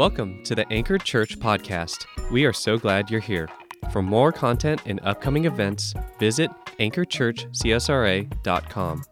Welcome to the Anchored Church podcast. We are so glad you're here. For more content and upcoming events, visit anchoredchurchcsra.com.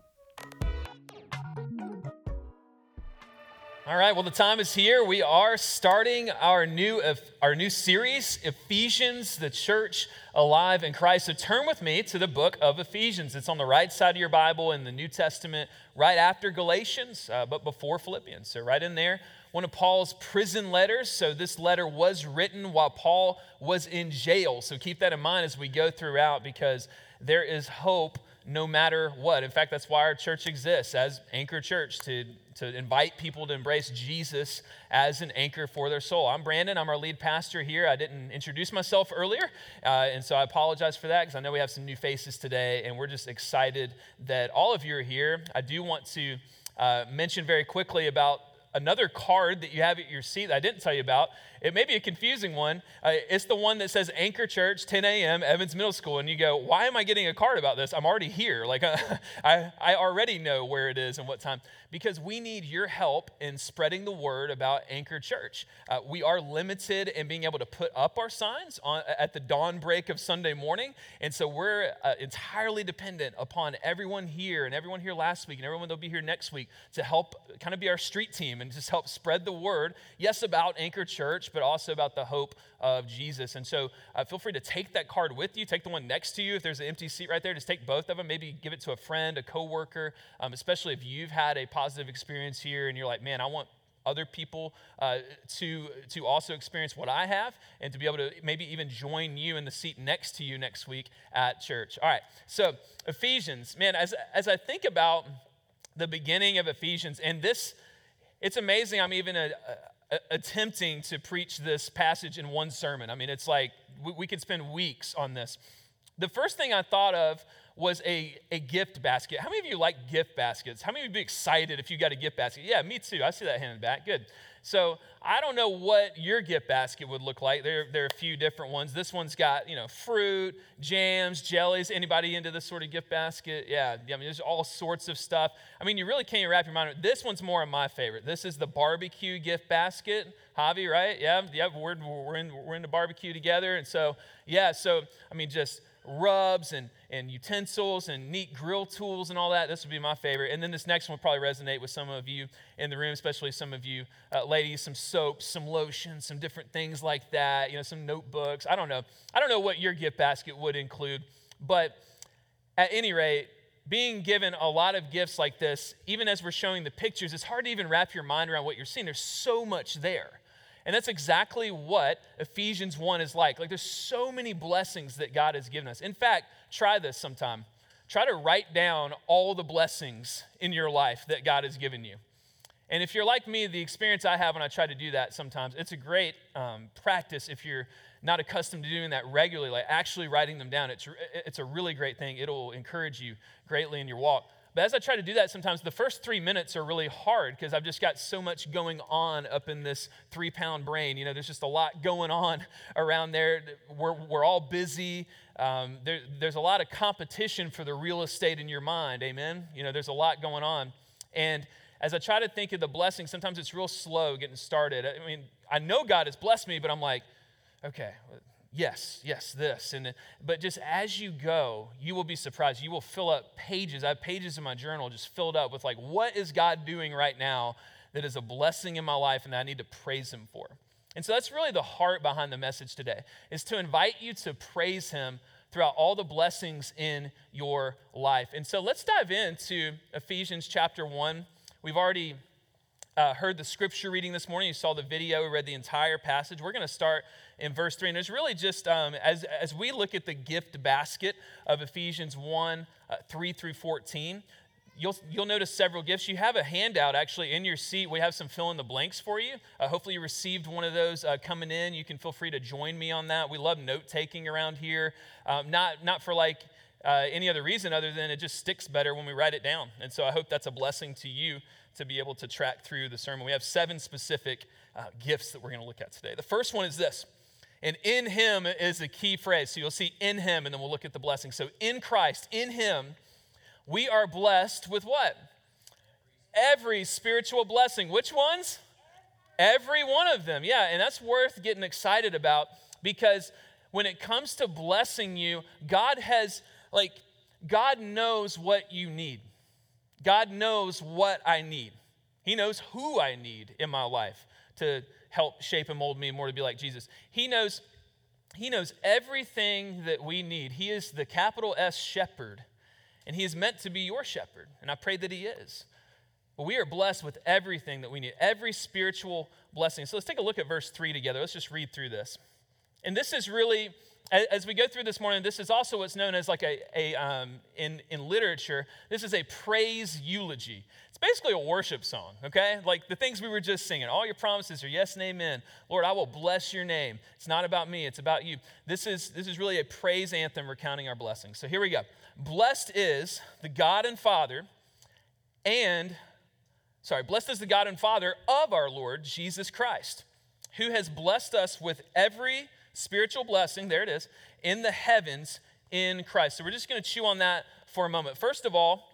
All right, well, the time is here. We are starting our new, our new series, Ephesians, the church alive in Christ. So turn with me to the book of Ephesians. It's on the right side of your Bible in the New Testament, right after Galatians, uh, but before Philippians. So right in there, one of Paul's prison letters. So this letter was written while Paul was in jail. So keep that in mind as we go throughout because there is hope no matter what. In fact, that's why our church exists as Anchor Church to, to invite people to embrace Jesus as an anchor for their soul. I'm Brandon, I'm our lead pastor here. I didn't introduce myself earlier, uh, and so I apologize for that because I know we have some new faces today, and we're just excited that all of you are here. I do want to uh, mention very quickly about another card that you have at your seat that I didn't tell you about. It may be a confusing one. Uh, it's the one that says Anchor Church, 10 a.m., Evans Middle School. And you go, why am I getting a card about this? I'm already here. Like, I, I already know where it is and what time. Because we need your help in spreading the word about Anchor Church. Uh, we are limited in being able to put up our signs on, at the dawn break of Sunday morning. And so we're uh, entirely dependent upon everyone here and everyone here last week and everyone that'll be here next week to help kind of be our street team and just help spread the word, yes, about Anchor Church but also about the hope of Jesus. And so uh, feel free to take that card with you. Take the one next to you. If there's an empty seat right there, just take both of them. Maybe give it to a friend, a coworker, um, especially if you've had a positive experience here and you're like, man, I want other people uh, to, to also experience what I have and to be able to maybe even join you in the seat next to you next week at church. All right, so Ephesians, man, as, as I think about the beginning of Ephesians, and this, it's amazing I'm even a, attempting to preach this passage in one sermon. I mean, it's like we, could spend weeks on this. The first thing I thought of was a, a gift basket. How many of you like gift baskets? How many you be excited if you got a gift basket? Yeah, me too. I see that hand in the back. Good. So I don't know what your gift basket would look like. There, there are a few different ones. This one's got, you know, fruit, jams, jellies. Anybody into this sort of gift basket? Yeah, I mean, there's all sorts of stuff. I mean, you really can't wrap your mind This one's more of my favorite. This is the barbecue gift basket. Javi, right? Yeah, yeah, we're, we're, in, we're in the barbecue together. And so, yeah, so, I mean, just rubs and, and utensils and neat grill tools and all that. This would be my favorite. And then this next one will probably resonate with some of you in the room, especially some of you uh, ladies, some soaps, some lotions, some different things like that, you know, some notebooks. I don't know. I don't know what your gift basket would include, but at any rate, being given a lot of gifts like this, even as we're showing the pictures, it's hard to even wrap your mind around what you're seeing. There's so much there. And that's exactly what Ephesians 1 is like. Like, there's so many blessings that God has given us. In fact, try this sometime. Try to write down all the blessings in your life that God has given you. And if you're like me, the experience I have when I try to do that sometimes, it's a great um, practice if you're not accustomed to doing that regularly, like actually writing them down. It's, it's a really great thing. It'll encourage you greatly in your walk. But as I try to do that, sometimes the first three minutes are really hard because I've just got so much going on up in this three pound brain. You know, there's just a lot going on around there. We're, we're all busy. Um, there, there's a lot of competition for the real estate in your mind. Amen. You know, there's a lot going on. And as I try to think of the blessing, sometimes it's real slow getting started. I mean, I know God has blessed me, but I'm like, okay, yes, yes, this. And but just as you go, you will be surprised. You will fill up pages. I have pages in my journal just filled up with like, what is God doing right now that is a blessing in my life and I need to praise Him for? And so that's really the heart behind the message today, is to invite you to praise Him throughout all the blessings in your life. And so let's dive into Ephesians chapter 1. We've already uh, heard the scripture reading this morning. You saw the video, we read the entire passage. We're going to start in verse 3. And it's really just um, as, as we look at the gift basket of Ephesians 1 uh, 3 through 14, you'll, you'll notice several gifts. You have a handout actually in your seat. We have some fill in the blanks for you. Uh, hopefully, you received one of those uh, coming in. You can feel free to join me on that. We love note taking around here, um, not, not for like uh, any other reason other than it just sticks better when we write it down. And so I hope that's a blessing to you to be able to track through the sermon. We have seven specific uh, gifts that we're going to look at today. The first one is this, and in him is a key phrase. So you'll see in him, and then we'll look at the blessing. So in Christ, in him, we are blessed with what? Every spiritual blessing. Which ones? Every one of them, yeah. And that's worth getting excited about because when it comes to blessing you, God has, like, God knows what you need. God knows what I need. He knows who I need in my life to help shape and mold me more to be like Jesus. He knows he knows everything that we need. He is the capital S shepherd, and he is meant to be your shepherd. And I pray that he is. But we are blessed with everything that we need, every spiritual blessing. So let's take a look at verse 3 together. Let's just read through this. And this is really, as we go through this morning, this is also what's known as like a, a um, in, in literature, this is a praise eulogy. It's basically a worship song, okay? Like the things we were just singing. All your promises are yes and amen. Lord, I will bless your name. It's not about me, it's about you. This is, this is really a praise anthem recounting our blessings. So here we go. Blessed is the God and Father and sorry, blessed is the God and Father of our Lord Jesus Christ, who has blessed us with every spiritual blessing, there it is, in the heavens in Christ. So we're just going to chew on that for a moment. First of all,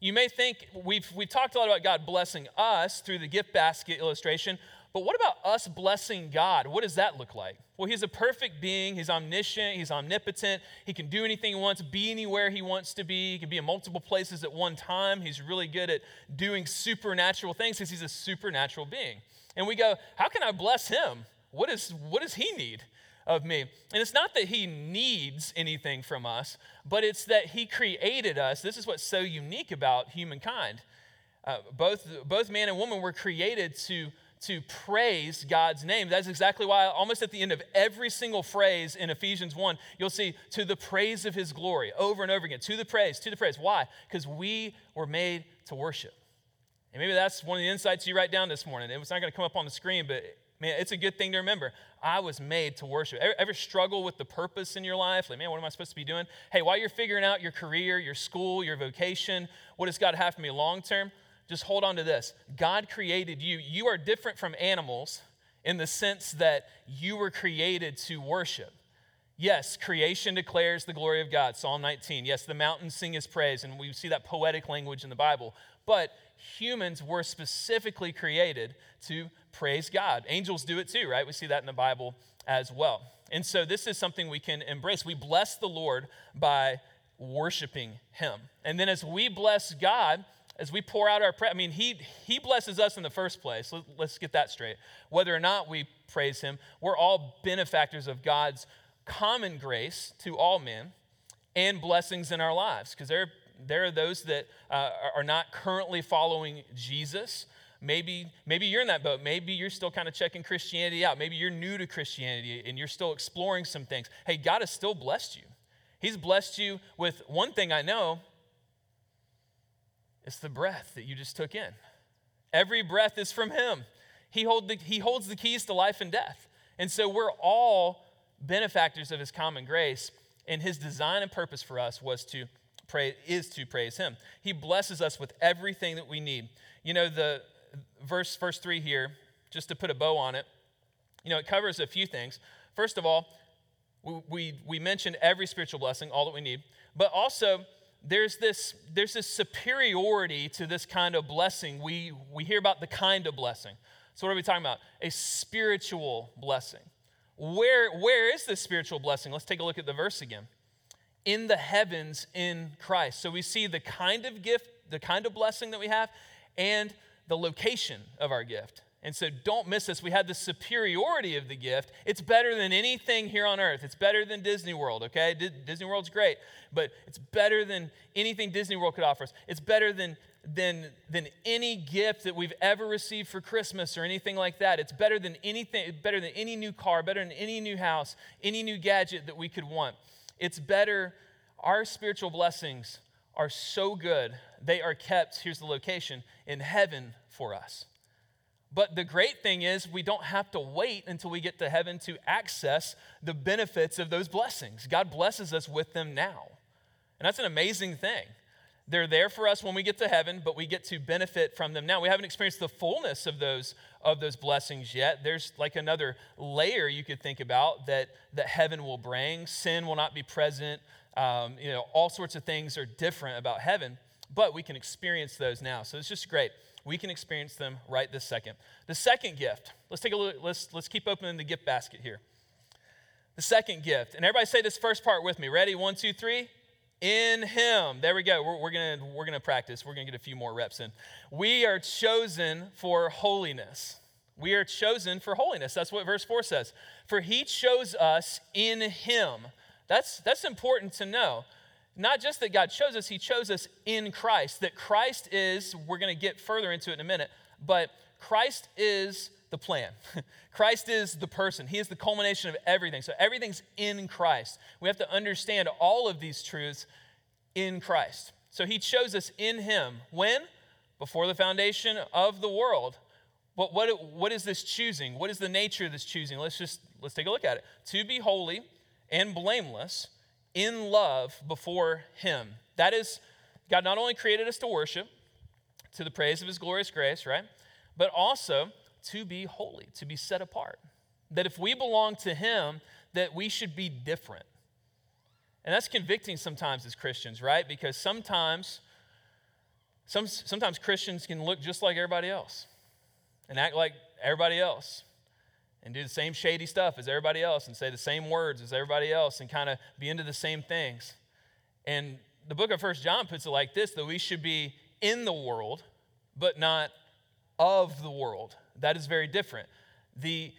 you may think we've, we've talked a lot about God blessing us through the gift basket illustration, but what about us blessing God? What does that look like? Well, He's a perfect being. He's omniscient. He's omnipotent. He can do anything He wants, be anywhere He wants to be. He can be in multiple places at one time. He's really good at doing supernatural things because He's a supernatural being. And we go, how can I bless Him? What, is, what does He need? Of me. And it's not that he needs anything from us, but it's that he created us. This is what's so unique about humankind. Uh, both, both man and woman were created to to praise God's name. That's exactly why, almost at the end of every single phrase in Ephesians 1, you'll see to the praise of his glory over and over again. To the praise, to the praise. Why? Because we were made to worship. And maybe that's one of the insights you write down this morning. It was not going to come up on the screen, but man, it's a good thing to remember. I was made to worship. Ever, ever, struggle with the purpose in your life? Like, man, what am I supposed to be doing? Hey, while you're figuring out your career, your school, your vocation, what does God have for me long term? just hold on to this God created you. You are different from animals in the sense that you were created to worship. Yes, creation declares the glory of God, Psalm 19. Yes, the mountains sing his praise, and we see that poetic language in the Bible. But humans were specifically created to praise God. Angels do it too, right? We see that in the Bible as well. And so this is something we can embrace. We bless the Lord by worshiping him. And then as we bless God, as we pour out our prayer, I mean, he, he blesses us in the first place. Let, let's get that straight. Whether or not we praise Him, we're all benefactors of God's common grace to all men and blessings in our lives. Because there, there are those that uh, are not currently following Jesus. Maybe, maybe you're in that boat. Maybe you're still kind of checking Christianity out. Maybe you're new to Christianity and you're still exploring some things. Hey, God has still blessed you. He's blessed you with one thing I know it's the breath that you just took in. Every breath is from Him. He, hold the, he holds the keys to life and death. And so we're all benefactors of His common grace. And His design and purpose for us was to pray, is to praise Him. He blesses us with everything that we need. You know, the verse, verse 3 here, just to put a bow on it, you know, it covers a few things. First of all, we, we, we mentioned every spiritual blessing, all that we need, but also there's this, there's this superiority to this kind of blessing. We, we hear about the kind of blessing. So, what are we talking about? A spiritual blessing. Where, where is this spiritual blessing? Let's take a look at the verse again. In the heavens in Christ. So, we see the kind of gift, the kind of blessing that we have, and the location of our gift. And so don't miss this. We have the superiority of the gift. It's better than anything here on earth. It's better than Disney World, okay? D- Disney World's great, but it's better than anything Disney World could offer us. It's better than, than, than any gift that we've ever received for Christmas or anything like that. It's better than anything, better than any new car, better than any new house, any new gadget that we could want. It's better. Our spiritual blessings are so good. They are kept, here's the location, in heaven for us. But the great thing is, we don't have to wait until we get to heaven to access the benefits of those blessings. God blesses us with them now. And that's an amazing thing. They're there for us when we get to heaven, but we get to benefit from them now. We haven't experienced the fullness of those, of those blessings yet. There's like another layer you could think about that, that heaven will bring. Sin will not be present. Um, you know, all sorts of things are different about heaven, but we can experience those now. So it's just great. we can experience them right this second. The second gift, let's take a look, let's, let's keep opening the gift basket here. The second gift, and everybody say this first part with me. Ready? One, two, three. In Him. There we go. We're, we're to we're gonna practice. We're to get a few more reps in. We are chosen for holiness. We are chosen for holiness. That's what verse 4 says. For He chose us in Him. That's, that's important to know. Not just that God chose us, He chose us in Christ. That Christ is, we're going to get further into it in a minute, but Christ is the plan. Christ is the person. He is the culmination of everything. So everything's in Christ. We have to understand all of these truths in Christ. So he chose us in him. When? Before the foundation of the world. But what, what is this choosing? What is the nature of this choosing? Let's just let's take a look at it. To be holy and blameless in love before him. That is, God not only created us to worship, to the praise of his glorious grace, right? But also to be holy, to be set apart. That if we belong to Him, that we should be different. And that's convicting sometimes as Christians, right? Because sometimes, some, sometimes Christians can look just like everybody else and act like everybody else and do the same shady stuff as everybody else and say the same words as everybody else and kind of be into the same things. And the book of First John puts it like this that we should be in the world, but not of the world. That is very different. The,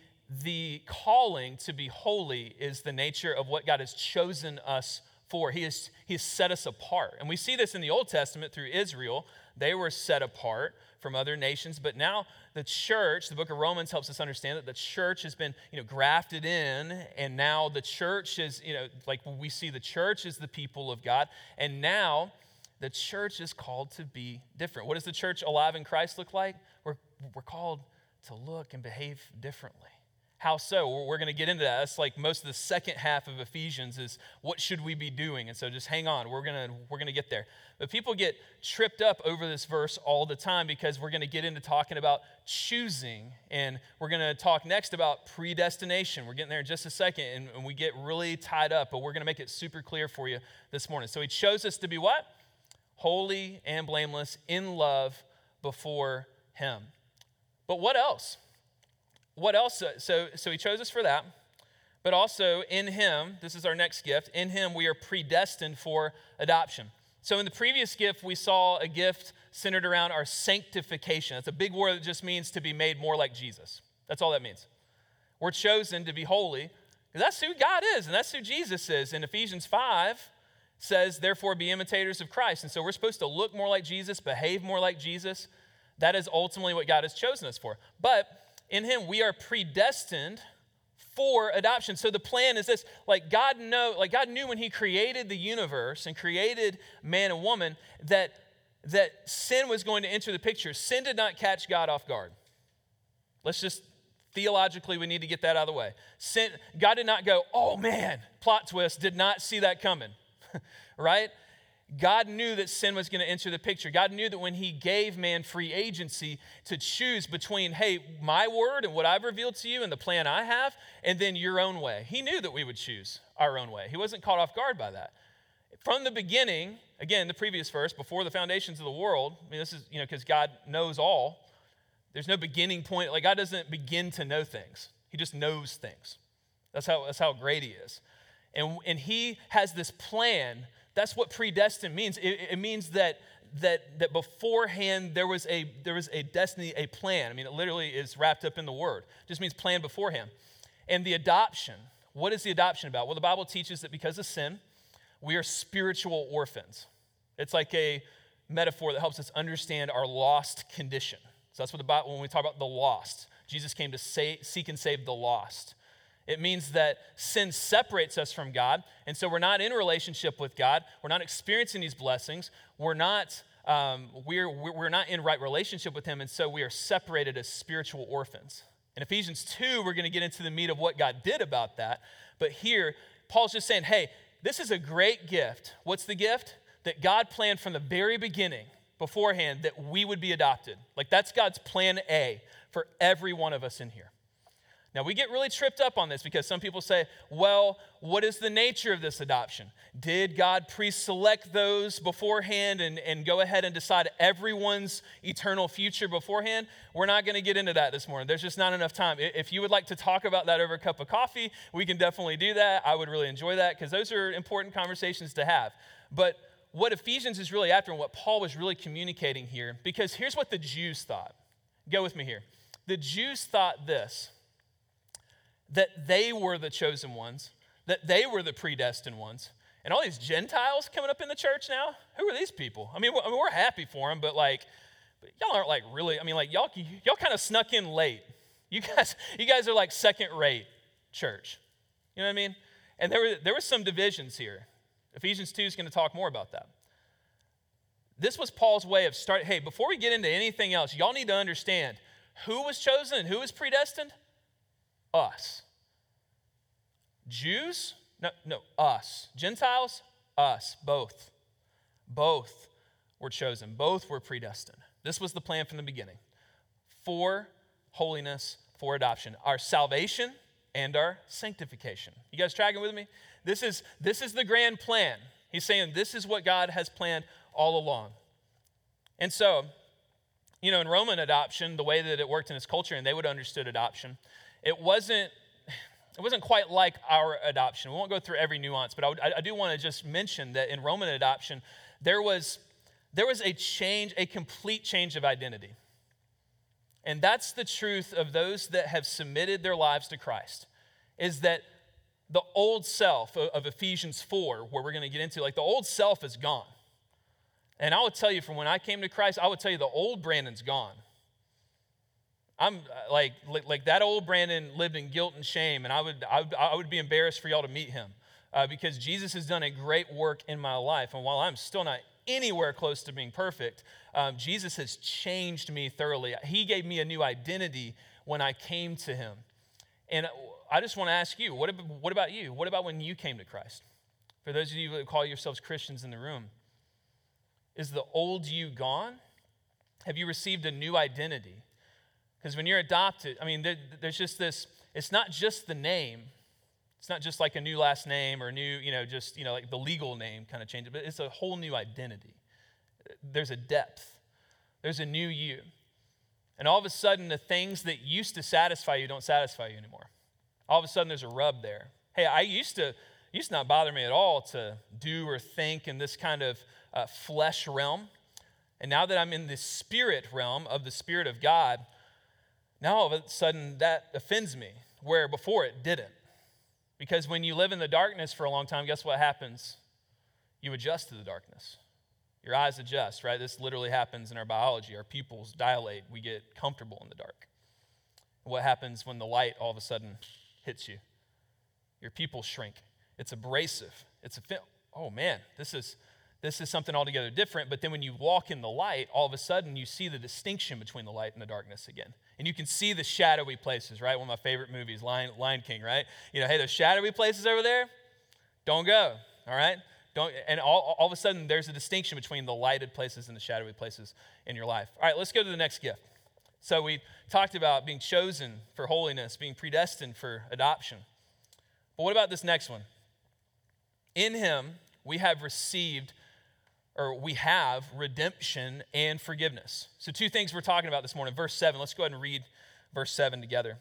the calling to be holy is the nature of what God has chosen us for. He has, he has set us apart. And we see this in the Old Testament through Israel. They were set apart from other nations, but now the church, the book of Romans helps us understand that the church has been, you know, grafted in, and now the church is, you know, like we see the church is the people of God, and now the church is called to be different. What does the church alive in Christ look like? We're, we're called to look and behave differently. How so? We're going to get into that. That's like most of the second half of Ephesians is what should we be doing? And so just hang on. We're going to we're going to get there. But people get tripped up over this verse all the time because we're going to get into talking about choosing and we're going to talk next about predestination. We're getting there in just a second and, and we get really tied up, but we're going to make it super clear for you this morning. So he chose us to be what? Holy and blameless in love before him. But what else? What else? Uh, so, so he chose us for that. But also in him, this is our next gift, in him we are predestined for adoption. So in the previous gift, we saw a gift centered around our sanctification. That's a big word that just means to be made more like Jesus. That's all that means. We're chosen to be holy because that's who God is and that's who Jesus is. In Ephesians 5 says, therefore be imitators of Christ. And so we're supposed to look more like Jesus, behave more like Jesus. That is ultimately what God has chosen us for. But in Him, we are predestined for adoption. So the plan is this like God know like God knew when he created the universe and created man and woman that that sin was going to enter the picture. Sin did not catch God off guard. Let's just theologically we need to get that out of the way. Sin God did not go, "Oh man, plot twist, did not see that coming." right? God knew that sin was going to enter the picture. God knew that when He gave man free agency to choose between, hey, my word and what I've revealed to you and the plan I have, and then your own way, He knew that we would choose our own way. He wasn't caught off guard by that. From the beginning, again, the previous verse, before the foundations of the world, I mean, this is, you know, because God knows all, there's no beginning point. Like, God doesn't begin to know things, He just knows things. That's how, that's how great He is. And, and He has this plan that's what predestined means. It, it means that that that beforehand there was a there was a destiny, a plan. I mean, it literally is wrapped up in the word. It just means plan beforehand. And the adoption. What is the adoption about? Well, the Bible teaches that because of sin, we are spiritual orphans. It's like a metaphor that helps us understand our lost condition. So that's what the Bible, when we talk about the lost, Jesus came to say, seek and save the lost. It means that sin separates us from God. And so we're not in relationship with God. We're not experiencing these blessings. We're not, um, we're, we're not in right relationship with Him. And so we are separated as spiritual orphans. In Ephesians 2, we're going to get into the meat of what God did about that. But here, Paul's just saying, hey, this is a great gift. What's the gift? That God planned from the very beginning, beforehand, that we would be adopted. Like that's God's plan A for every one of us in here. Now, we get really tripped up on this because some people say, well, what is the nature of this adoption? Did God pre select those beforehand and, and go ahead and decide everyone's eternal future beforehand? We're not going to get into that this morning. There's just not enough time. If you would like to talk about that over a cup of coffee, we can definitely do that. I would really enjoy that because those are important conversations to have. But what Ephesians is really after and what Paul was really communicating here, because here's what the Jews thought. Go with me here. The Jews thought this that they were the chosen ones, that they were the predestined ones. And all these Gentiles coming up in the church now, who are these people? I mean, we're, happy for them, but like, but y'all aren't like really, I mean, like, y'all, y'all kind of snuck in late. You guys, you guys are like second rate church. You know what I mean? And there were, there were some divisions here. Ephesians 2 is going to talk more about that. This was Paul's way of starting. Hey, before we get into anything else, y'all need to understand who was chosen and who was predestined? Us. Jews? No, no, us. Gentiles? Us. Both. Both were chosen. Both were predestined. This was the plan from the beginning for holiness, for adoption. Our salvation and our sanctification. You guys tracking with me? This is, this is the grand plan. He's saying this is what God has planned all along. And so, you know, in Roman adoption, the way that it worked in its culture, and they would have understood adoption, it wasn't it wasn't quite like our adoption. We won't go through every nuance, but I, I, do want to just mention that in Roman adoption, there was, there was a change, a complete change of identity. And that's the truth of those that have submitted their lives to Christ, is that the old self of Ephesians 4, where we're going to get into, like the old self is gone. And I would tell you from when I came to Christ, I would tell you the old Brandon's gone. I'm uh, like, like, that old Brandon lived in guilt and shame, and I would, I would, I would be embarrassed for y'all to meet him uh, because Jesus has done a great work in my life. And while I'm still not anywhere close to being perfect, um, Jesus has changed me thoroughly. He gave me a new identity when I came to him. And I just want to ask you what what about you? What about when you came to Christ? For those of you who call yourselves Christians in the room, is the old you gone? Have you received a new identity? Because when you're adopted, I mean, there, there's just this, it's not just the name. It's not just like a new last name or new, you know, just, you know, like the legal name kind of change, but it's a whole new identity. There's a depth, there's a new you. And all of a sudden, the things that used to satisfy you don't satisfy you anymore. All of a sudden, there's a rub there. Hey, I used to, used to not bother me at all to do or think in this kind of uh, flesh realm. And now that I'm in the spirit realm of the Spirit of God, now all of a sudden that offends me, where before it didn't. Because when you live in the darkness for a long time, guess what happens? You adjust to the darkness. Your eyes adjust, right? This literally happens in our biology. Our pupils dilate. We get comfortable in the dark. What happens when the light all of a sudden hits you? Your pupils shrink. It's abrasive. It's a oh man, this is this is something altogether different. But then when you walk in the light, all of a sudden you see the distinction between the light and the darkness again. And you can see the shadowy places, right? One of my favorite movies, Lion, Lion King, right? You know, hey, those shadowy places over there, don't go, all right? Don't, and all, all of a sudden, there's a distinction between the lighted places and the shadowy places in your life. All right, let's go to the next gift. So we talked about being chosen for holiness, being predestined for adoption. But what about this next one? In him, we have received or we have redemption and forgiveness. So, two things we're talking about this morning. Verse 7, let's go ahead and read verse 7 together.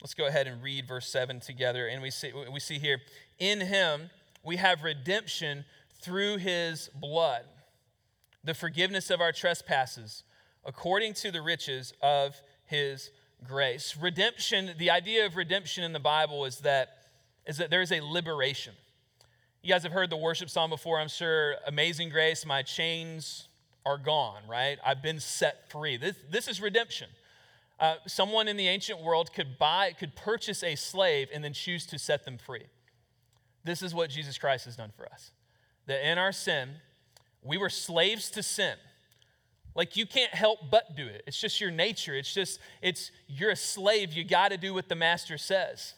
Let's go ahead and read verse 7 together. And we see, we see here, in him we have redemption through his blood, the forgiveness of our trespasses, according to the riches of his grace. Redemption, the idea of redemption in the Bible is that, is that there is a liberation. You guys have heard the worship song before, I'm sure. Amazing grace, my chains are gone, right? I've been set free. This, this is redemption. Uh, someone in the ancient world could buy, could purchase a slave and then choose to set them free. This is what Jesus Christ has done for us. That in our sin, we were slaves to sin. Like you can't help but do it. It's just your nature. It's just, it's you're a slave. You got to do what the master says.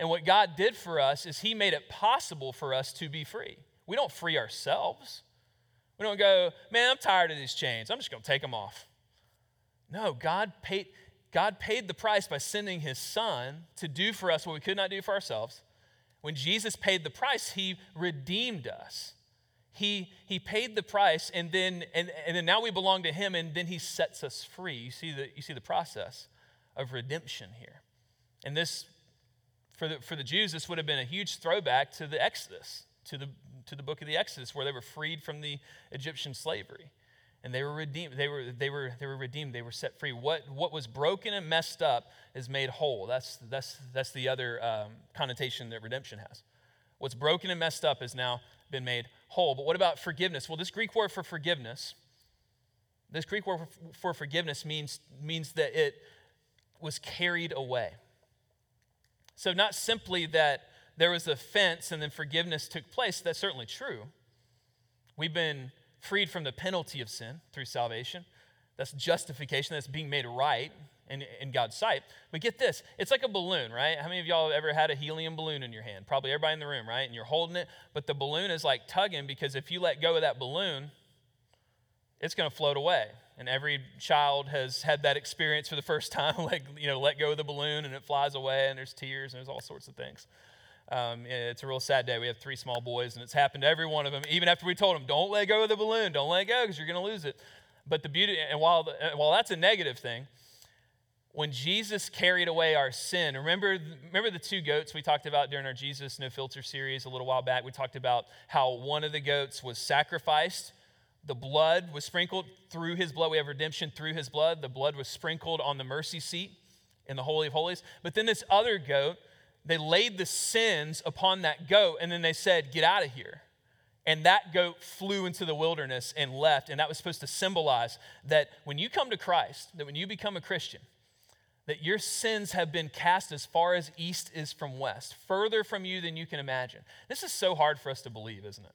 And what God did for us is He made it possible for us to be free. We don't free ourselves. We don't go, man, I'm tired of these chains. I'm just going to take them off. No, God paid, God paid the price by sending his son to do for us what we could not do for ourselves. When Jesus paid the price, he redeemed us. He, he paid the price, and then, and, and then now we belong to him, and then he sets us free. You see the, you see the process of redemption here. And this, for the, for the Jews, this would have been a huge throwback to the Exodus, to the, to the book of the Exodus, where they were freed from the Egyptian slavery. And they were redeemed they were they were they were redeemed they were set free. What what was broken and messed up is made whole. That's that's that's the other um, connotation that redemption has. What's broken and messed up has now been made whole. But what about forgiveness? Well this greek word for forgiveness this greek word for forgiveness means means that it was carried away so not simply that there was offense and then forgiveness took place that's certainly true we've been freed from the penalty of sin through salvation. That's justification, that's being made right in, in God's sight. But get this it's like a balloon, right? How many of y'all have ever had a helium balloon in your hand? Probably everybody in the room, right? And you're holding it, but the balloon is like tugging because if you let go of that balloon, it's going to float away. And every child has had that experience for the first time, like, you know, let go of the balloon and it flies away and there's tears and there's all sorts of things. Um, it's a real sad day. We have three small boys, and it's happened to every one of them. Even after we told them, "Don't let go of the balloon. Don't let go, because you're going to lose it." But the beauty, and while the, while that's a negative thing, when Jesus carried away our sin, remember remember the two goats we talked about during our Jesus No Filter series a little while back. We talked about how one of the goats was sacrificed. The blood was sprinkled through his blood. We have redemption through his blood. The blood was sprinkled on the mercy seat in the Holy of Holies. But then this other goat they laid the sins upon that goat and then they said, Get out of here. And that goat flew into the wilderness and left. And that was supposed to symbolize that when you come to Christ, that when you become a Christian, that your sins have been cast as far as east is from west, further from you than you can imagine. This is so hard for us to believe, isn't it?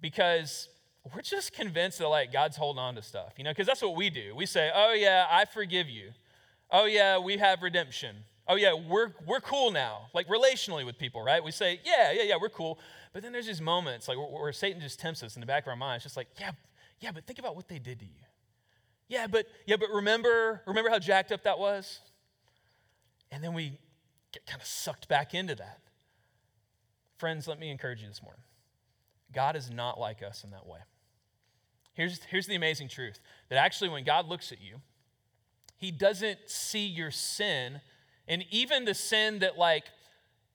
Because we're just convinced that like God's holding on to stuff, you know, because that's what we do. We say, "Oh yeah, I forgive you." "Oh yeah, we have redemption." oh yeah, we're, we're cool now, like relationally with people, right? We say, yeah, yeah, yeah, we're cool. But then there's these moments like where, where Satan just tempts us in the back of our minds, just like, yeah, yeah, but think about what they did to you. Yeah, but yeah, but remember, remember how jacked up that was? And then we get kind of sucked back into that. Friends, let me encourage you this morning. God is not like us in that way. Here's, here's the amazing truth that actually, when God looks at you, He doesn't see your sin and even the sin that like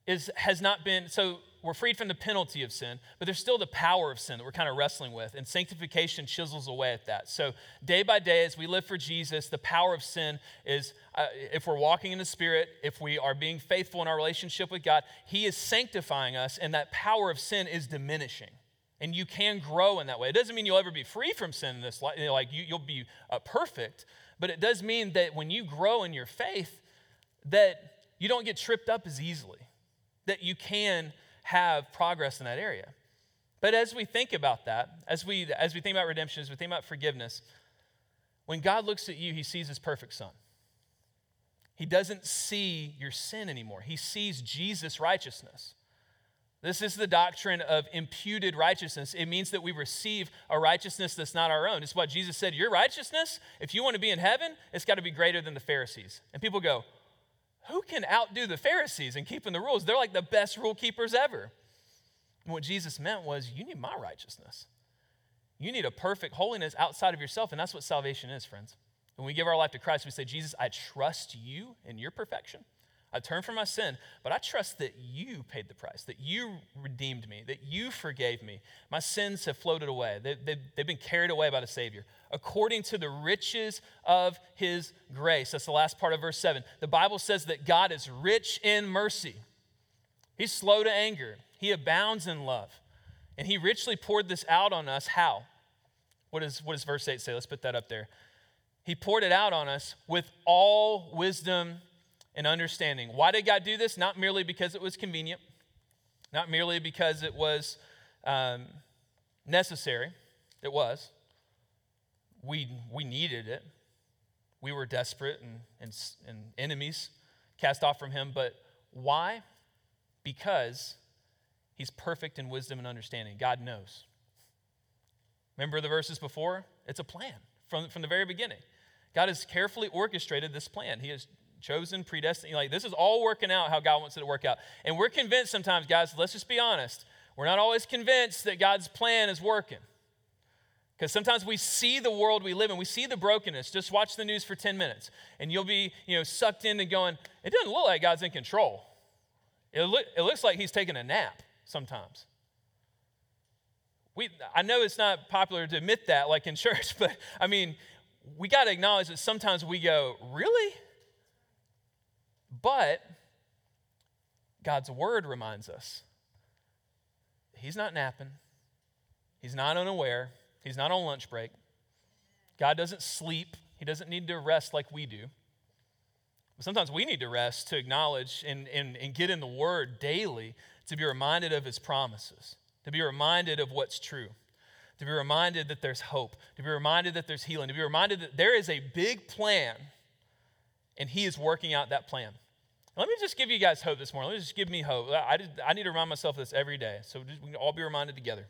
is has not been so we're freed from the penalty of sin, but there's still the power of sin that we're kind of wrestling with, and sanctification chisels away at that. So, day by day, as we live for Jesus, the power of sin is uh, if we're walking in the Spirit, if we are being faithful in our relationship with God, He is sanctifying us, and that power of sin is diminishing. And you can grow in that way. It doesn't mean you'll ever be free from sin in this life, you know, like you, will be uh, perfect, but it does mean that when you grow in your faith, that you don't get tripped up as easily, that you can have progress in that area. But as we think about that, as we, as we think about redemption, as we think about forgiveness, when God looks at you, he sees his perfect son. He doesn't see your sin anymore, he sees Jesus' righteousness. This is the doctrine of imputed righteousness. It means that we receive a righteousness that's not our own. It's what Jesus said Your righteousness, if you want to be in heaven, it's got to be greater than the Pharisees. And people go, who can outdo the Pharisees in keeping the rules? They're like the best rule keepers ever. And what Jesus meant was, you need my righteousness. You need a perfect holiness outside of yourself, and that's what salvation is, friends. When we give our life to Christ, we say, Jesus, I trust you in your perfection. I turn from my sin, but I trust that you paid the price, that you redeemed me, that you forgave me. My sins have floated away, they, they, they've been carried away by the Savior. According to the riches of his grace. That's the last part of verse 7. The Bible says that God is rich in mercy, he's slow to anger, he abounds in love. And he richly poured this out on us. How? What, is, what does verse 8 say? Let's put that up there. He poured it out on us with all wisdom and understanding. Why did God do this? Not merely because it was convenient, not merely because it was um, necessary. It was. We, we needed it. We were desperate and, and, and enemies cast off from Him. But why? Because He's perfect in wisdom and understanding. God knows. Remember the verses before? It's a plan from, from the very beginning. God has carefully orchestrated this plan. He has chosen, predestined. Like this is all working out how God wants it to work out. And we're convinced sometimes, guys, let's just be honest. We're not always convinced that God's plan is working. Because sometimes we see the world we live in, we see the brokenness. Just watch the news for 10 minutes, and you'll be you know, sucked in and going, it doesn't look like God's in control. It, look, it looks like he's taking a nap sometimes. We, I know it's not popular to admit that, like in church, but I mean, we got to acknowledge that sometimes we go, really? But God's word reminds us He's not napping, He's not unaware, He's not on lunch break. God doesn't sleep, He doesn't need to rest like we do. But sometimes we need to rest to acknowledge and, and, and get in the Word daily to be reminded of His promises, to be reminded of what's true, to be reminded that there's hope, to be reminded that there's healing, to be reminded that there is a big plan and He is working out that plan. Let me just give you guys hope this morning. Let me just give me hope. I, I need to remind myself of this every day. So we can all be reminded together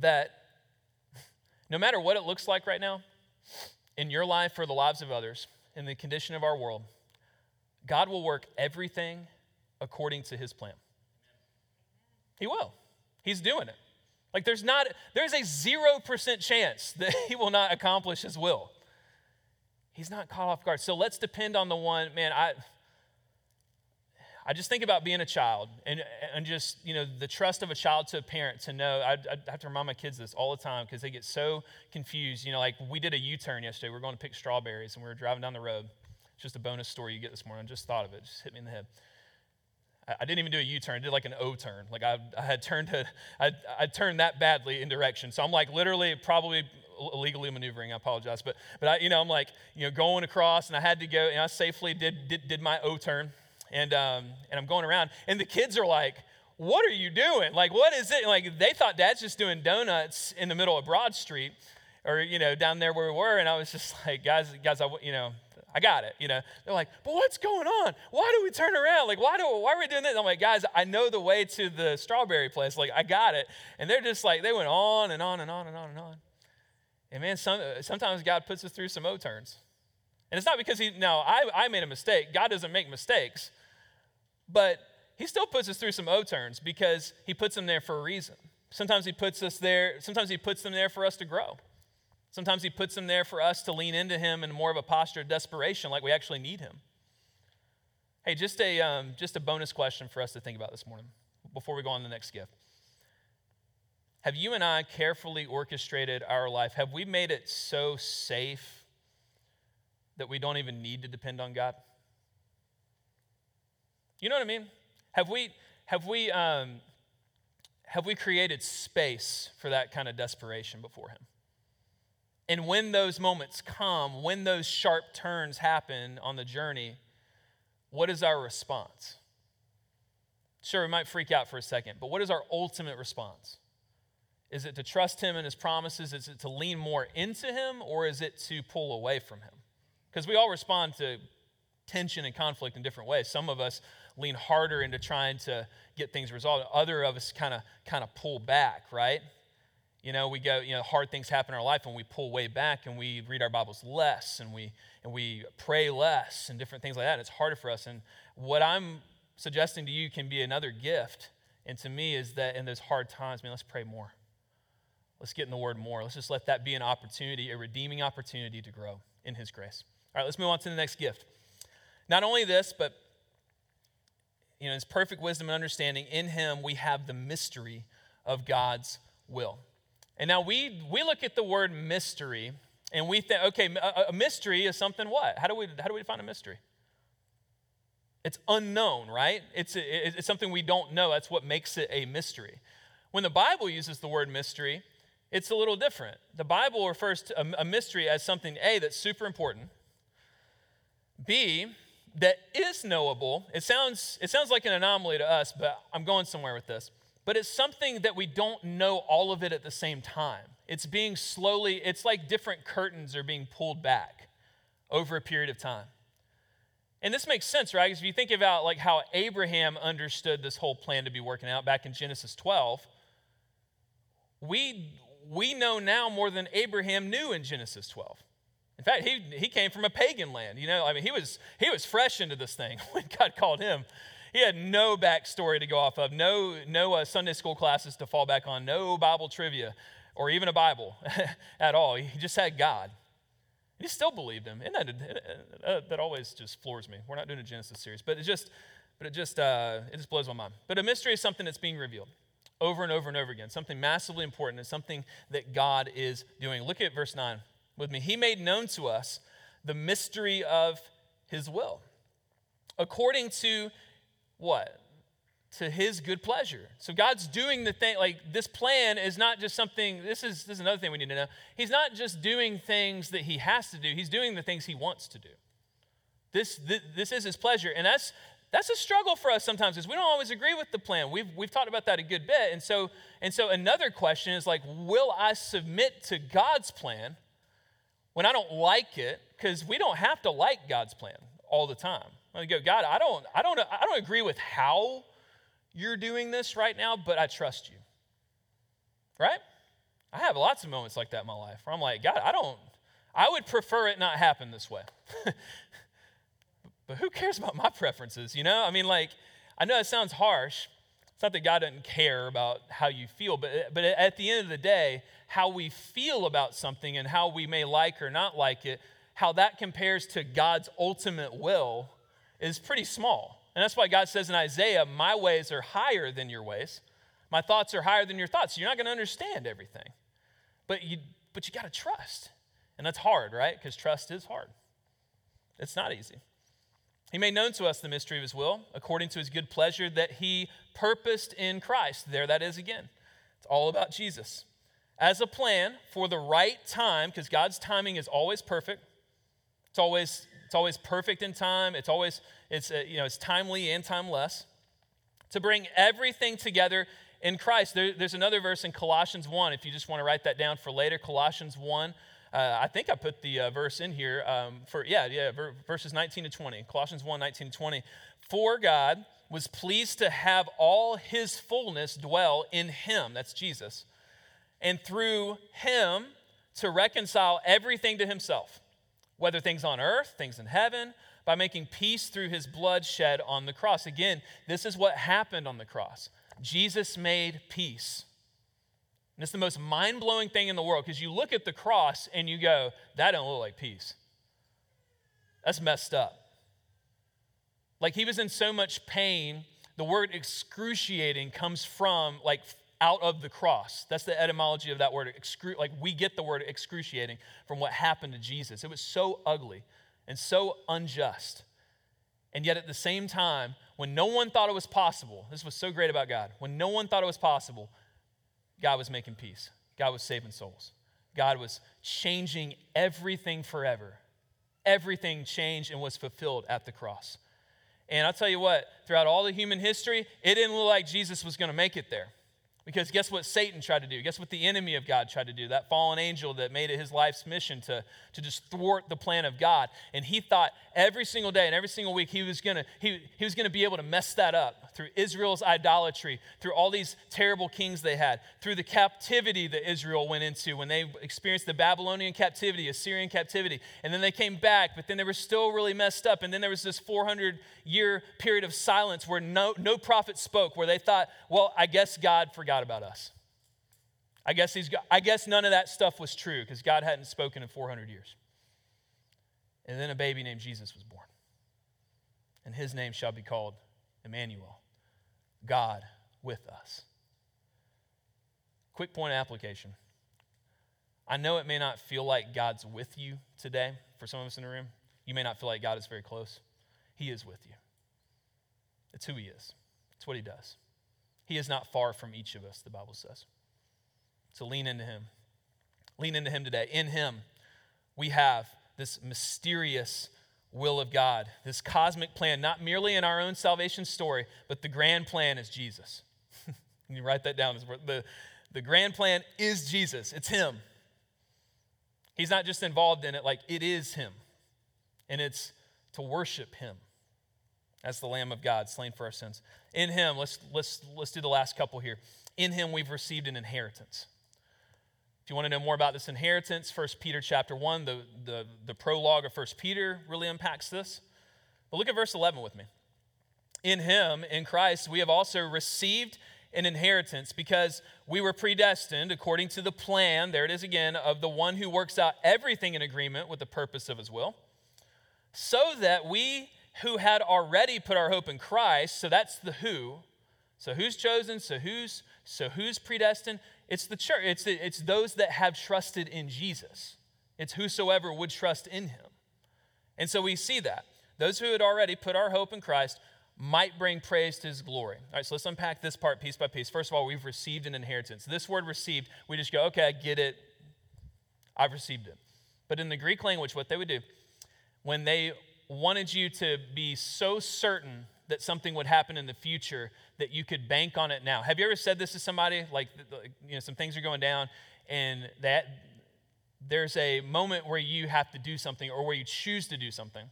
that no matter what it looks like right now in your life or the lives of others, in the condition of our world, God will work everything according to his plan. He will. He's doing it. Like there's not there's a 0% chance that he will not accomplish his will. He's not caught off guard. So let's depend on the one, man, I I just think about being a child and, and just, you know, the trust of a child to a parent to know. I, I have to remind my kids this all the time because they get so confused. You know, like we did a U turn yesterday. We are going to pick strawberries and we were driving down the road. It's just a bonus story you get this morning. I just thought of it, just hit me in the head. I, I didn't even do a U turn, I did like an O turn. Like I, I had turned to, I, I turned that badly in direction. So I'm like literally probably illegally maneuvering. I apologize. But, but I, you know, I'm like, you know, going across and I had to go and I safely did, did, did my O turn and, um, and I'm going around, and the kids are like, What are you doing? Like, what is it? Like, they thought dad's just doing donuts in the middle of Broad Street or, you know, down there where we were. And I was just like, Guys, guys, I, you know, I got it. You know, they're like, but what's going on? Why do we turn around? Like, why do why are we doing this? I'm like, guys, I know the way to the strawberry place. Like, I got it. And they're just like, they went on and on and on and on and on. And man, some, sometimes God puts us through some O turns. And it's not because he, no, I, I made a mistake. God doesn't make mistakes. But he still puts us through some O turns because he puts them there for a reason. Sometimes he puts us there, sometimes he puts them there for us to grow. Sometimes he puts them there for us to lean into him in more of a posture of desperation, like we actually need him. Hey, just a, um, just a bonus question for us to think about this morning before we go on to the next gift. Have you and I carefully orchestrated our life? Have we made it so safe that we don't even need to depend on God? You know what I mean? Have we, have we, um, have we created space for that kind of desperation before Him? And when those moments come, when those sharp turns happen on the journey, what is our response? Sure, we might freak out for a second, but what is our ultimate response? Is it to trust Him and His promises? Is it to lean more into Him, or is it to pull away from Him? Because we all respond to tension and conflict in different ways. Some of us lean harder into trying to get things resolved. Other of us kind of kind of pull back, right? You know, we go, you know, hard things happen in our life and we pull way back and we read our Bibles less and we and we pray less and different things like that. And it's harder for us. And what I'm suggesting to you can be another gift. And to me is that in those hard times, I man, let's pray more. Let's get in the word more. Let's just let that be an opportunity, a redeeming opportunity to grow in his grace. All right, let's move on to the next gift. Not only this, but you know, his perfect wisdom and understanding, in him we have the mystery of God's will. And now we, we look at the word mystery and we think, okay, a, a mystery is something what? How do, we, how do we define a mystery? It's unknown, right? It's, it's something we don't know. That's what makes it a mystery. When the Bible uses the word mystery, it's a little different. The Bible refers to a, a mystery as something, A, that's super important, B, that is knowable. It sounds, it sounds like an anomaly to us, but I'm going somewhere with this. But it's something that we don't know all of it at the same time. It's being slowly, it's like different curtains are being pulled back over a period of time. And this makes sense, right? Because if you think about like how Abraham understood this whole plan to be working out back in Genesis 12, we, we know now more than Abraham knew in Genesis 12. In fact, he, he came from a pagan land. You know, I mean, he was, he was fresh into this thing when God called him. He had no backstory to go off of, no, no uh, Sunday school classes to fall back on, no Bible trivia or even a Bible at all. He just had God. He still believed him. And that, uh, that always just floors me. We're not doing a Genesis series, but it just, but it just, uh, it just blows my mind. But a mystery is something that's being revealed over and over and over again. Something massively important. and something that God is doing. Look at verse 9 with me. He made known to us the mystery of his will. According to what? To his good pleasure. So God's doing the thing, like this plan is not just something, this is, this is another thing we need to know. He's not just doing things that he has to do, he's doing the things he wants to do. This, this, this is his pleasure. And that's, that's a struggle for us sometimes because we don't always agree with the plan. We've, we've talked about that a good bit. And so, and so another question is like, will I submit to God's plan when I don't like it? Because we don't have to like God's plan all the time. I go, God, I don't, I don't, I don't agree with how you're doing this right now, but I trust you. Right? I have lots of moments like that in my life where I'm like, God, I don't, I would prefer it not happen this way. But who cares about my preferences, you know? I mean, like, I know it sounds harsh. It's not that God doesn't care about how you feel, but, but at the end of the day, how we feel about something and how we may like or not like it, how that compares to God's ultimate will is pretty small. And that's why God says in Isaiah, My ways are higher than your ways. My thoughts are higher than your thoughts. You're not going to understand everything. But you, but you got to trust. And that's hard, right? Because trust is hard. It's not easy. He made known to us the mystery of his will, according to his good pleasure that he purposed in Christ. There that is again. It's all about Jesus. As a plan for the right time, because God's timing is always perfect. It's always, it's always perfect in time. It's always, it's, uh, you know, it's timely and timeless. To bring everything together in Christ. There, there's another verse in Colossians 1, if you just want to write that down for later. Colossians 1, uh, I think I put the uh, verse in here um, for, yeah, yeah, verses 19 to 20. Colossians 1 19 to 20. For God was pleased to have all his fullness dwell in him, that's Jesus, and through him to reconcile everything to himself, whether things on earth, things in heaven, by making peace through his blood shed on the cross. Again, this is what happened on the cross. Jesus made peace. And it's the most mind blowing thing in the world because you look at the cross and you go, that don't look like peace. That's messed up. Like he was in so much pain, the word excruciating comes from like out of the cross. That's the etymology of that word. Excru- like we get the word excruciating from what happened to Jesus. It was so ugly and so unjust. And yet at the same time, when no one thought it was possible, this was so great about God, when no one thought it was possible, God was making peace. God was saving souls. God was changing everything forever. Everything changed and was fulfilled at the cross. And I'll tell you what, throughout all the human history, it didn't look like Jesus was going to make it there. Because guess what Satan tried to do? Guess what the enemy of God tried to do? That fallen angel that made it his life's mission to, to just thwart the plan of God. And he thought every single day and every single week he was gonna he, he was gonna be able to mess that up through Israel's idolatry, through all these terrible kings they had, through the captivity that Israel went into when they experienced the Babylonian captivity, Assyrian captivity. And then they came back, but then they were still really messed up. And then there was this 400 year period of silence where no, no prophet spoke, where they thought, well, I guess God forgot about us. I guess, he's I guess none of that stuff was true because God hadn't spoken in 400 years. And then a baby named Jesus was born. And his name shall be called Emmanuel, God with us. Quick point of application. I know it may not feel like God's with you today for some of us in the room. You may not feel like God is very close. He is with you. It's who He is, it's what He does. He is not far from each of us, the Bible says. So lean into Him. Lean into Him today. In Him, we have this mysterious will of God, this cosmic plan, not merely in our own salvation story, but the grand plan is Jesus. You write that down. The, the grand plan is Jesus, it's Him. He's not just involved in it, like it is Him. And it's to worship Him as the Lamb of God slain for our sins. In him, let's, let's, let's do the last couple here. In him, we've received an inheritance. If you want to know more about this inheritance, 1 Peter chapter 1, the, the, the prologue of 1 Peter really unpacks this. But look at verse 11 with me. In him, in Christ, we have also received an inheritance because we were predestined according to the plan, there it is again, of the one who works out everything in agreement with the purpose of his will, so that we who had already put our hope in Christ, so that's the who. So who's chosen? So who's so who's predestined? It's the church. It's, the, it's those that have trusted in Jesus. It's whosoever would trust in him. And so we see that. Those who had already put our hope in Christ might bring praise to his glory. All right, so let's unpack this part piece by piece. First of all, we've received an inheritance. This word received, we just go, okay, I get it. I've received it. But in the Greek language, what they would do, when they wanted you to be so certain that something would happen in the future that you could bank on it now. Have you ever said this to somebody? Like, you know, some things are going down, and that there's a moment where you have to do something or where you choose to do something,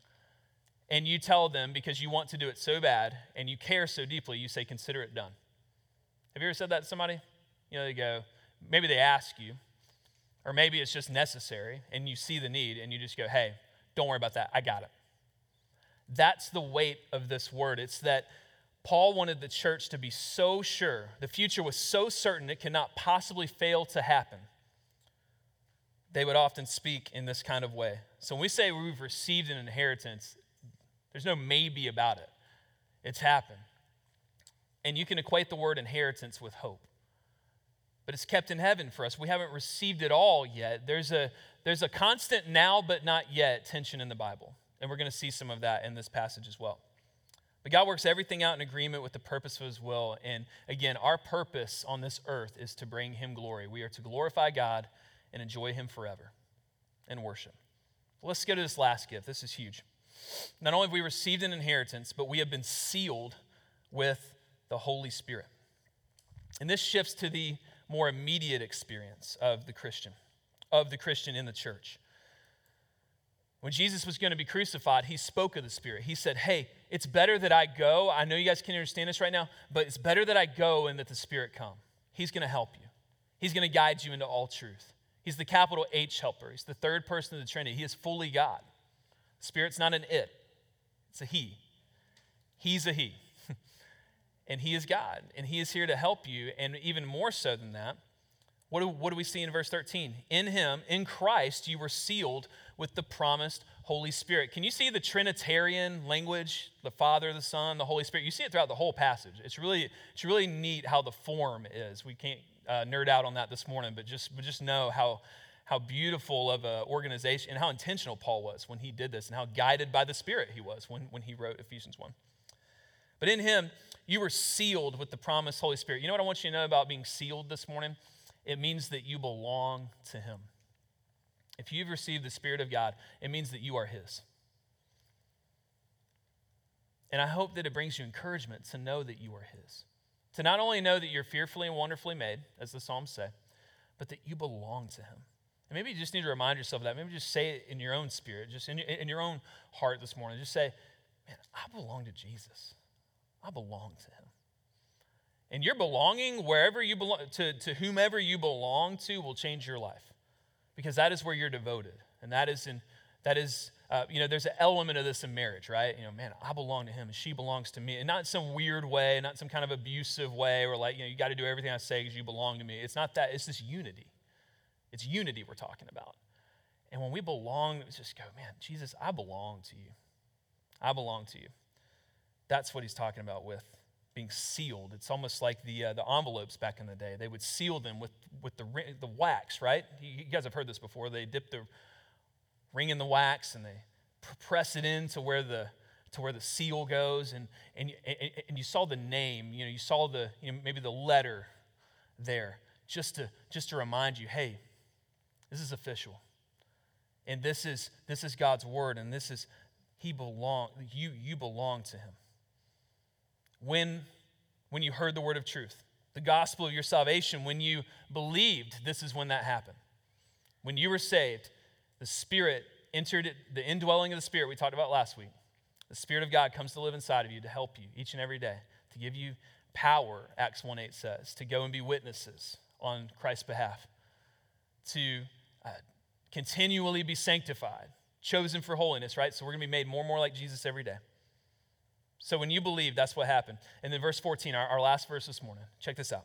and you tell them because you want to do it so bad and you care so deeply, you say, consider it done. Have you ever said that to somebody? You know, they go, maybe they ask you, or maybe it's just necessary, and you see the need, and you just go, hey, don't worry about that. I got it. That's the weight of this word. It's that Paul wanted the church to be so sure, the future was so certain it cannot possibly fail to happen. They would often speak in this kind of way. So when we say we've received an inheritance, there's no maybe about it. It's happened. And you can equate the word inheritance with hope. But it's kept in heaven for us. We haven't received it all yet. There's a, there's a constant now but not yet tension in the Bible. And we're going to see some of that in this passage as well. But God works everything out in agreement with the purpose of His will. And again, our purpose on this earth is to bring Him glory. We are to glorify God and enjoy Him forever and worship. let's go to this last gift. This is huge. Not only have we received an inheritance, but we have been sealed with the Holy Spirit. And this shifts to the more immediate experience of the Christian, of the Christian in the church. When Jesus was going to be crucified, he spoke of the Spirit. He said, Hey, it's better that I go. I know you guys can't understand this right now, but it's better that I go and that the Spirit come. He's going to help you, He's going to guide you into all truth. He's the capital H helper, He's the third person of the Trinity. He is fully God. Spirit's not an it, it's a He. He's a He. and He is God, and He is here to help you. And even more so than that, what do, what do we see in verse 13? In Him, in Christ, you were sealed with the promised Holy Spirit. Can you see the Trinitarian language, the Father, the Son, the Holy Spirit? You see it throughout the whole passage. It's really, it's really neat how the form is. We can't uh, nerd out on that this morning, but just, but just know how, how beautiful of an organization and how intentional Paul was when he did this and how guided by the Spirit he was when, when he wrote Ephesians 1. But in him, you were sealed with the promised Holy Spirit. You know what I want you to know about being sealed this morning? It means that you belong to him. If you've received the Spirit of God, it means that you are His. And I hope that it brings you encouragement to know that you are His. To not only know that you're fearfully and wonderfully made, as the Psalms say, but that you belong to Him. And maybe you just need to remind yourself of that. Maybe just say it in your own spirit, just in your, in your own heart this morning. Just say, man, I belong to Jesus. I belong to Him. And your belonging, wherever you belong, to, to whomever you belong to, will change your life because that is where you're devoted. And that is in, that is, uh, you know, there's an element of this in marriage, right? You know, man, I belong to him and she belongs to me. And not some weird way, not some kind of abusive way or like, you know, you got to do everything I say because you belong to me. It's not that, it's this unity. It's unity we're talking about. And when we belong, it's just go, man, Jesus, I belong to you. I belong to you. That's what he's talking about with being sealed. It's almost like the, uh, the envelopes back in the day. They would seal them with, with the, the wax, right? You guys have heard this before. They dip the ring in the wax and they press it in to where the, to where the seal goes. And, and, and you saw the name, you know, you saw the, you know, maybe the letter there just to, just to remind you, hey, this is official. And this is, this is God's word. And this is, he belong, you, you belong to him when, when you heard the word of truth, the gospel of your salvation, when you believed, this is when that happened. When you were saved, the Spirit entered the indwelling of the Spirit we talked about last week. The Spirit of God comes to live inside of you to help you each and every day, to give you power, Acts 1 8 says, to go and be witnesses on Christ's behalf, to uh, continually be sanctified, chosen for holiness, right? So we're going to be made more and more like Jesus every day. So when you believe, that's what happened. And then verse 14, our, our last verse this morning. Check this out.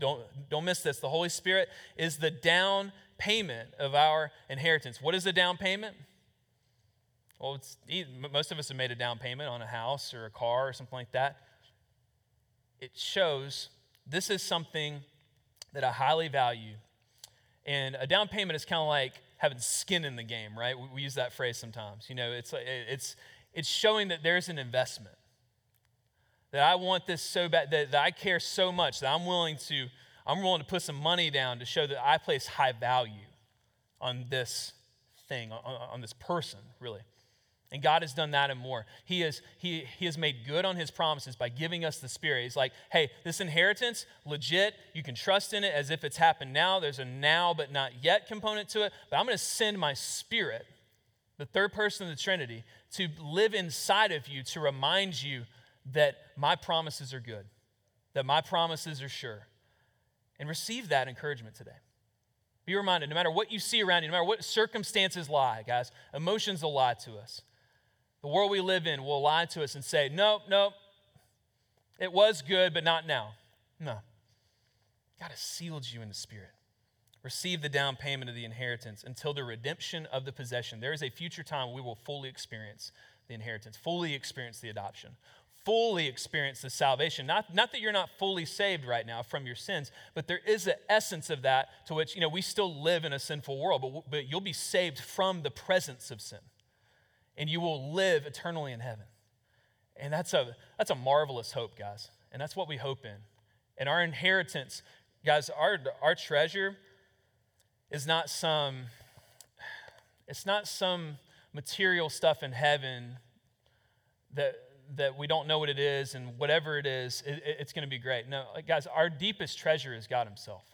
Don't, don't miss this. The Holy Spirit is the down payment of our inheritance. What is the down payment? Well, most of us have made a down payment on a house or a car or something like that. It shows this is something that I highly value. And a down payment is kind of like having skin in the game, right? We, we use that phrase sometimes. You know, it's, it's, it's showing that there's an investment. That I want this so bad, that, that I care so much that I'm willing to, I'm willing to put some money down to show that I place high value on this thing, on, on this person, really. And God has done that and more. He has, he, he has made good on his promises by giving us the Spirit. He's like, hey, this inheritance, legit. You can trust in it as if it's happened now. There's a now but not yet component to it. But I'm going to send my Spirit, the third person of the Trinity, to live inside of you to remind you that my promises are good, that my promises are sure. And receive that encouragement today. Be reminded no matter what you see around you, no matter what circumstances lie, guys, emotions will lie to us. The world we live in will lie to us and say, nope, nope, it was good, but not now. No. God has sealed you in the Spirit. Receive the down payment of the inheritance until the redemption of the possession. There is a future time we will fully experience the inheritance, fully experience the adoption, fully experience the salvation. Not, not that you're not fully saved right now from your sins, but there is an essence of that to which, you know, we still live in a sinful world, but, but you'll be saved from the presence of sin and you will live eternally in heaven. And that's a, that's a marvelous hope, guys. And that's what we hope in. And our inheritance, guys, our, our treasure is not some, it's not some material stuff in heaven that, that we don't know what it is and whatever it is, it, it's going to be great. No, guys, our deepest treasure is God Himself.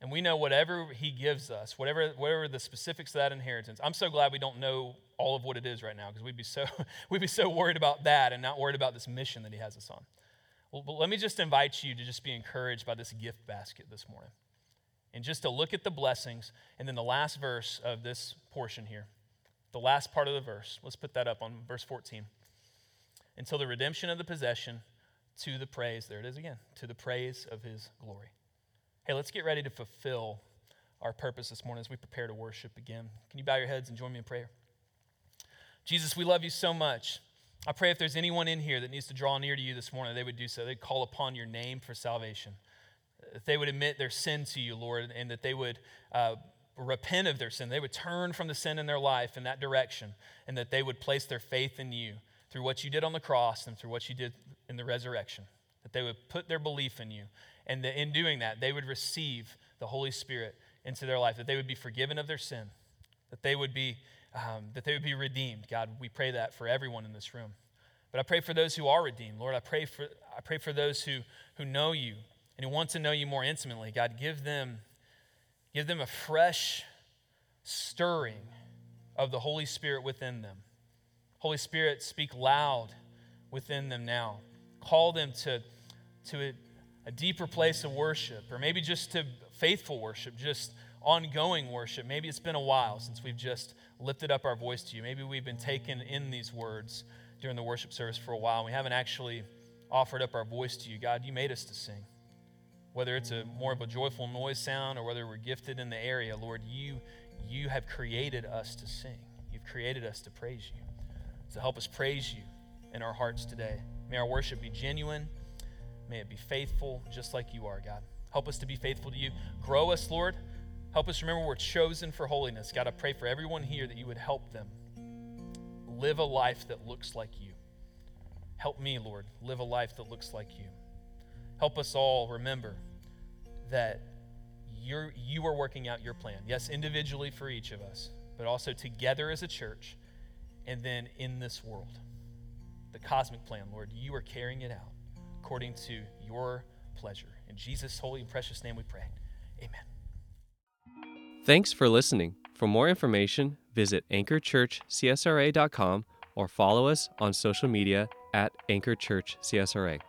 And we know whatever he gives us, whatever, whatever the specifics of that inheritance. I'm so glad we don't know all of what it is right now because we'd be so we'd be so worried about that and not worried about this mission that he has us on. Well, but let me just invite you to just be encouraged by this gift basket this morning. And just to look at the blessings and then the last verse of this portion here. The last part of the verse. Let's put that up on verse 14. Until the redemption of the possession to the praise, there it is again, to the praise of his glory. Hey, let's get ready to fulfill our purpose this morning as we prepare to worship again. Can you bow your heads and join me in prayer? Jesus, we love you so much. I pray if there's anyone in here that needs to draw near to you this morning, they would do so. They'd call upon your name for salvation. That they would admit their sin to you, Lord, and that they would uh, repent of their sin. They would turn from the sin in their life in that direction, and that they would place their faith in you through what you did on the cross and through what you did in the resurrection. That they would put their belief in you and that in doing that, they would receive the Holy Spirit into their life, that they would be forgiven of their sin, that they would be, um, that they would be redeemed. God, we pray that for everyone in this room. But I pray for those who are redeemed. Lord, I pray for, I pray for those who, who know you and who want to know you more intimately. God, give them, give them a fresh stirring of the Holy Spirit within them. Holy Spirit, speak loud within them now. Call them to, to a deeper place of worship, or maybe just to faithful worship, just ongoing worship. Maybe it's been a while since we've just lifted up our voice to you. Maybe we've been taken in these words during the worship service for a while, and we haven't actually offered up our voice to you. God, you made us to sing. Whether it's a more of a joyful noise sound or whether we're gifted in the area, Lord, you you have created us to sing. You've created us to praise you. So help us praise you in our hearts today. May our worship be genuine May it be faithful just like you are, God. Help us to be faithful to you. Grow us, Lord. Help us remember we're chosen for holiness. God, I pray for everyone here that you would help them live a life that looks like you. Help me, Lord, live a life that looks like you. Help us all remember that you're, you are working out your plan. Yes, individually for each of us, but also together as a church and then in this world. The cosmic plan, Lord, you are carrying it out according to your pleasure. In Jesus' holy and precious name we pray. Amen. Thanks for listening. For more information, visit anchorchurchcsra.com or follow us on social media at Anchor Church CSRA.